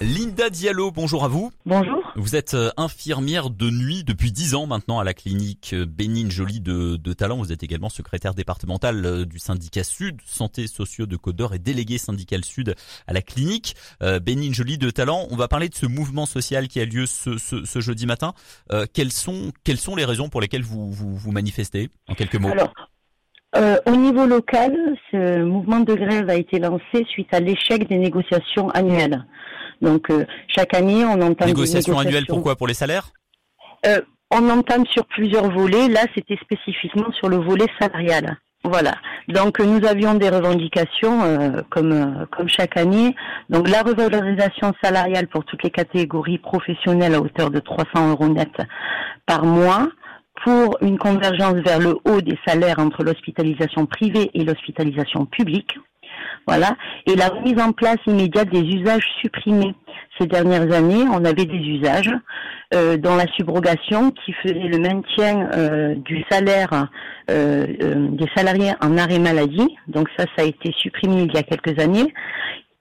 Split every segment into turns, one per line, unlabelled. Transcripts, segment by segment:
Linda Diallo, bonjour à vous.
Bonjour.
Vous êtes euh, infirmière de nuit depuis 10 ans maintenant à la clinique euh, Bénigne Jolie de, de Talent. Vous êtes également secrétaire départementale euh, du syndicat Sud, santé sociaux de Côte d'Or et délégué syndical Sud à la clinique Bénigne Jolie de Talent. On va parler de ce mouvement social qui a lieu ce, ce, ce jeudi matin. Euh, quelles sont quelles sont les raisons pour lesquelles vous vous, vous manifestez en quelques mots?
Alors, euh, au niveau local, ce mouvement de grève a été lancé suite à l'échec des négociations annuelles. Donc euh, chaque année, on entame des
Négociation annuelle pourquoi? Pour les salaires?
Euh, on entame sur plusieurs volets. Là, c'était spécifiquement sur le volet salarial. Voilà. Donc euh, nous avions des revendications euh, comme euh, comme chaque année. Donc la revalorisation salariale pour toutes les catégories professionnelles à hauteur de 300 euros net par mois pour une convergence vers le haut des salaires entre l'hospitalisation privée et l'hospitalisation publique. Voilà. Et la remise en place immédiate des usages supprimés. Ces dernières années, on avait des usages euh, dans la subrogation qui faisait le maintien euh, du salaire euh, euh, des salariés en arrêt maladie. Donc ça, ça a été supprimé il y a quelques années.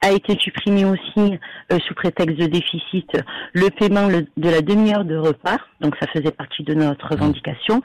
A été supprimé aussi euh, sous prétexte de déficit le paiement le- de la demi-heure de repas. Donc ça faisait partie de notre revendication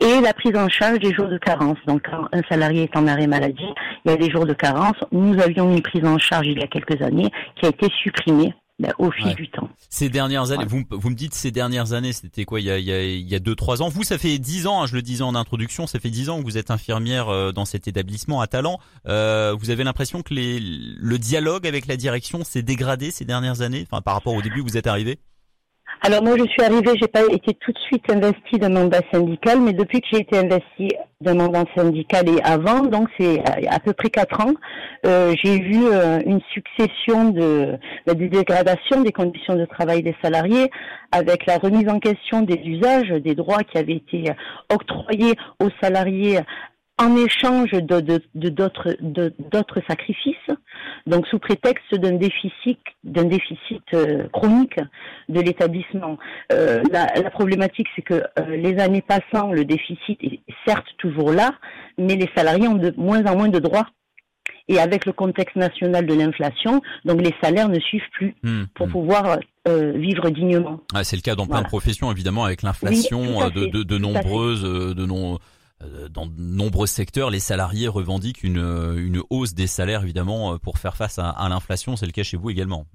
et la prise en charge des jours de carence. Donc quand un salarié est en arrêt maladie, il y a des jours de carence. Nous avions une prise en charge il y a quelques années qui a été supprimée ben, au fil
Ouais.
du temps.
Ces dernières années, vous, vous me dites ces dernières années, c'était quoi il y a il y a il y a deux trois ans? Vous, ça fait dix ans, hein, je le disais en introduction, ça fait dix ans que vous êtes infirmière euh, dans cet établissement à Talent. Euh, vous avez l'impression que les, le dialogue avec la direction s'est dégradé ces dernières années, enfin par rapport au début où vous êtes arrivé.
Alors moi je suis arrivée, j'ai pas été tout de suite investie d'un mandat syndical, mais depuis que j'ai été investie d'un mandat syndical et avant, donc c'est à, à peu près quatre ans, euh, j'ai vu euh, une succession de, bah, de dégradations des conditions de travail des salariés, avec la remise en question des usages, des droits qui avaient été octroyés aux salariés en échange de d'autres de- d'autres sacrifices, donc sous prétexte d'un déficit d'un déficit euh, chronique de l'établissement. Euh, la, la problématique, c'est que euh, les années passant, le déficit est certes toujours là, mais les salariés ont de moins en moins de droits. Et avec le contexte national de l'inflation, donc les salaires ne suivent plus
Hmm,
pour
hmm.
pouvoir euh, vivre dignement.
Ah, c'est le cas dans plein
Voilà.
de professions évidemment avec l'inflation
Oui,
de, de, nombreuses de non dans de nombreux secteurs, les salariés revendiquent une, euh, une hausse des salaires évidemment euh, pour faire face à, à l'inflation. C'est le cas chez vous également.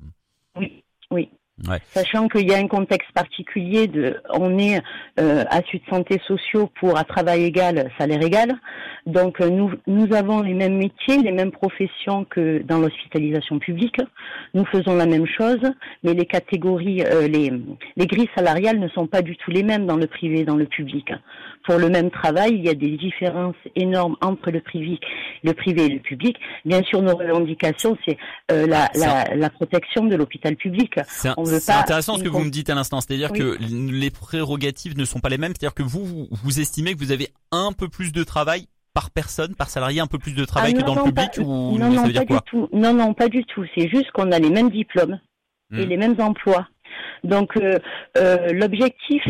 Oui, oui.
Ouais.
Sachant qu'il y a un contexte particulier de, on est euh, à Sud Santé Sociaux pour à travail égal, salaire égal. Donc euh, nous, nous avons les mêmes métiers, les mêmes professions que dans l'hospitalisation publique. Nous faisons la même chose, mais les catégories, euh, les, les grilles salariales ne sont pas du tout les mêmes dans le privé et dans le public. Pour le même travail, il y a des différences énormes entre le privé, le privé et le public. Bien sûr, nos revendications, c'est euh, la,
ça-
la, la protection de l'hôpital public.
C'est intéressant ce que vous me dites à l'instant, c'est-à-dire
Oui.
que les prérogatives ne sont pas les mêmes, c'est-à-dire que vous, vous, estimez que vous avez un peu plus de travail par personne, par salarié, un peu plus de travail
Ah
que
non,
dans le public
pas-
ou
non,
ça
non,
veut dire
pas
quoi?
du tout. Non, non, pas du tout. C'est juste qu'on a les mêmes diplômes et
Hmm.
les mêmes emplois. Donc euh, euh, l'objectif,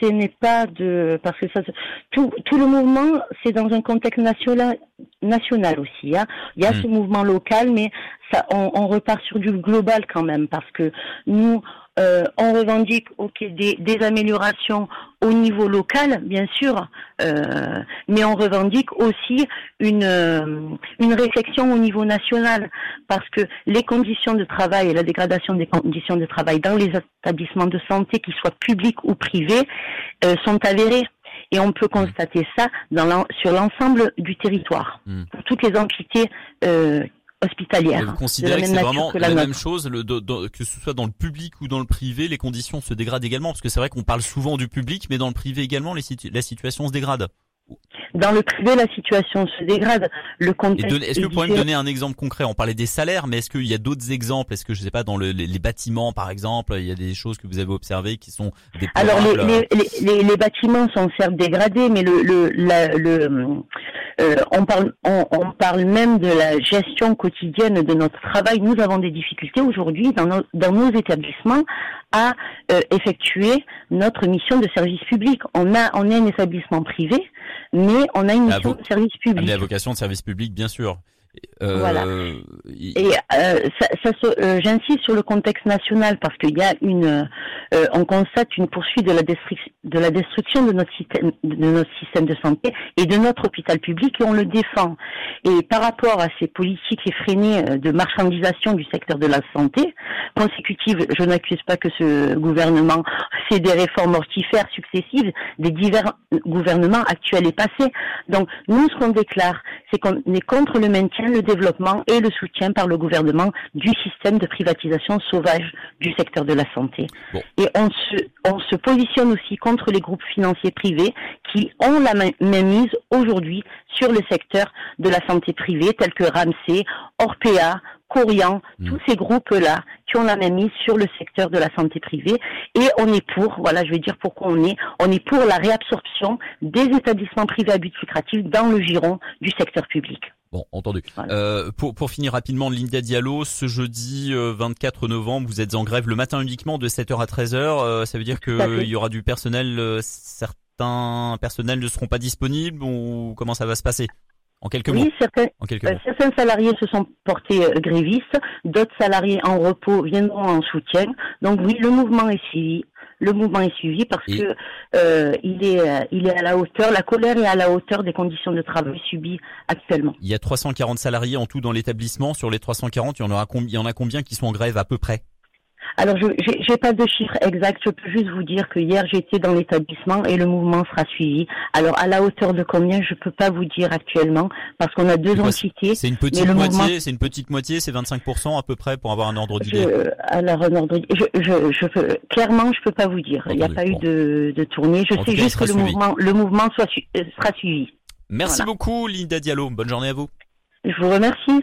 ce n'est pas de parce que ça, tout, tout le mouvement, c'est dans un contexte national, national aussi. Hein. Il y a
Hmm.
ce mouvement local, mais ça, on, on repart sur du global quand même parce que nous, euh, on revendique des, des améliorations au niveau local, bien sûr, euh, mais on revendique aussi une euh, une réflexion au niveau national parce que les conditions de travail et la dégradation des conditions de travail dans les établissements de santé, qu'ils soient publics ou privés, euh, sont avérées. Et on peut constater ça dans sur l'ensemble du territoire,
Mm.
pour toutes les entités
Et
hospitalières.
Vous considérez que c'est vraiment
que
la,
la
même chose, le, que ce soit dans le public ou dans le privé, les conditions se dégradent également, parce que c'est vrai qu'on parle souvent du public, mais dans le privé également, les situ- la situation se dégrade.
Dans le privé, la situation se dégrade. Le
est-ce que vous pourriez me donner un exemple concret? On parlait des salaires, mais est-ce qu'il y a d'autres exemples? Est-ce que je sais pas dans le- les, les bâtiments, par exemple, il y a des choses que vous avez observées qui sont des
Alors les, les, les, les, les bâtiments sont certes dégradés, mais le, le, la- le euh, on parle on, on parle même de la gestion quotidienne de notre travail. Nous avons des difficultés aujourd'hui dans nos, dans nos établissements à euh, effectuer notre mission de service public. On a on est un établissement privé, mais on a une mission de service public.
la vocation de service public, bien sûr.
Voilà. Et euh, ça, ça euh, j'insiste sur le contexte national parce qu'il y a une, euh, on constate une poursuite de la, destruction, de la destruction de notre système, de notre système de santé et de notre hôpital public et on le défend. Et par rapport à ces politiques effrénées de marchandisation du secteur de la santé consécutives, je n'accuse pas que ce gouvernement fait des réformes mortifères successives des divers gouvernements actuels et passés. Donc nous, ce qu'on déclare, c'est qu'on est contre le maintien, le développement et le soutien par le gouvernement du système de privatisation sauvage du secteur de la santé. Et on se, on se positionne aussi contre les groupes financiers privés qui ont la même mise aujourd'hui sur le secteur de la santé privée, tels que Ramsey, Orpea, Corian, hmm. tous ces groupes-là qui ont la même mise sur le secteur de la santé privée. Et on est pour, voilà, je vais dire pourquoi on est, on est pour la réabsorption des établissements privés à but lucratif dans le giron du secteur public.
Bon, entendu. Euh, pour, pour finir rapidement, Linda Diallo, ce jeudi 24 euh, novembre, vous êtes en grève le matin uniquement de 7h à 13h. Euh, ça veut dire qu'il y aura du personnel, certains personnels ne seront pas disponibles ou comment ça va se passer? En quelques
oui,
mots.
Certains, certains salariés se sont portés grévistes, d'autres salariés en repos viendront en soutien. Donc oui, le mouvement est suivi le mouvement est suivi parce que euh, il est euh, il est à la hauteur, la colère est à la hauteur des conditions de travail subies actuellement.
Il y a 340 salariés en tout dans l'établissement. Sur les 340, il y en aura combien, il y en a combien qui sont en grève à peu près?
Alors, je n'ai pas de chiffre exact. Je peux juste vous dire que hier, j'étais dans l'établissement et le mouvement sera suivi. Alors, à la hauteur de combien, je peux pas vous dire actuellement parce qu'on a deux entités.
C'est une petite moitié. C'est une petite moitié. C'est 25% à peu près pour avoir un ordre d'idée?
Alors, un ordre je, je, je peux, clairement, je peux pas vous dire. Il n'y a pas eu de, de tournée. Je sais juste que le mouvement, le mouvement soit, euh, sera suivi.
Merci beaucoup, Linda Diallo. Bonne journée à vous.
Je vous remercie.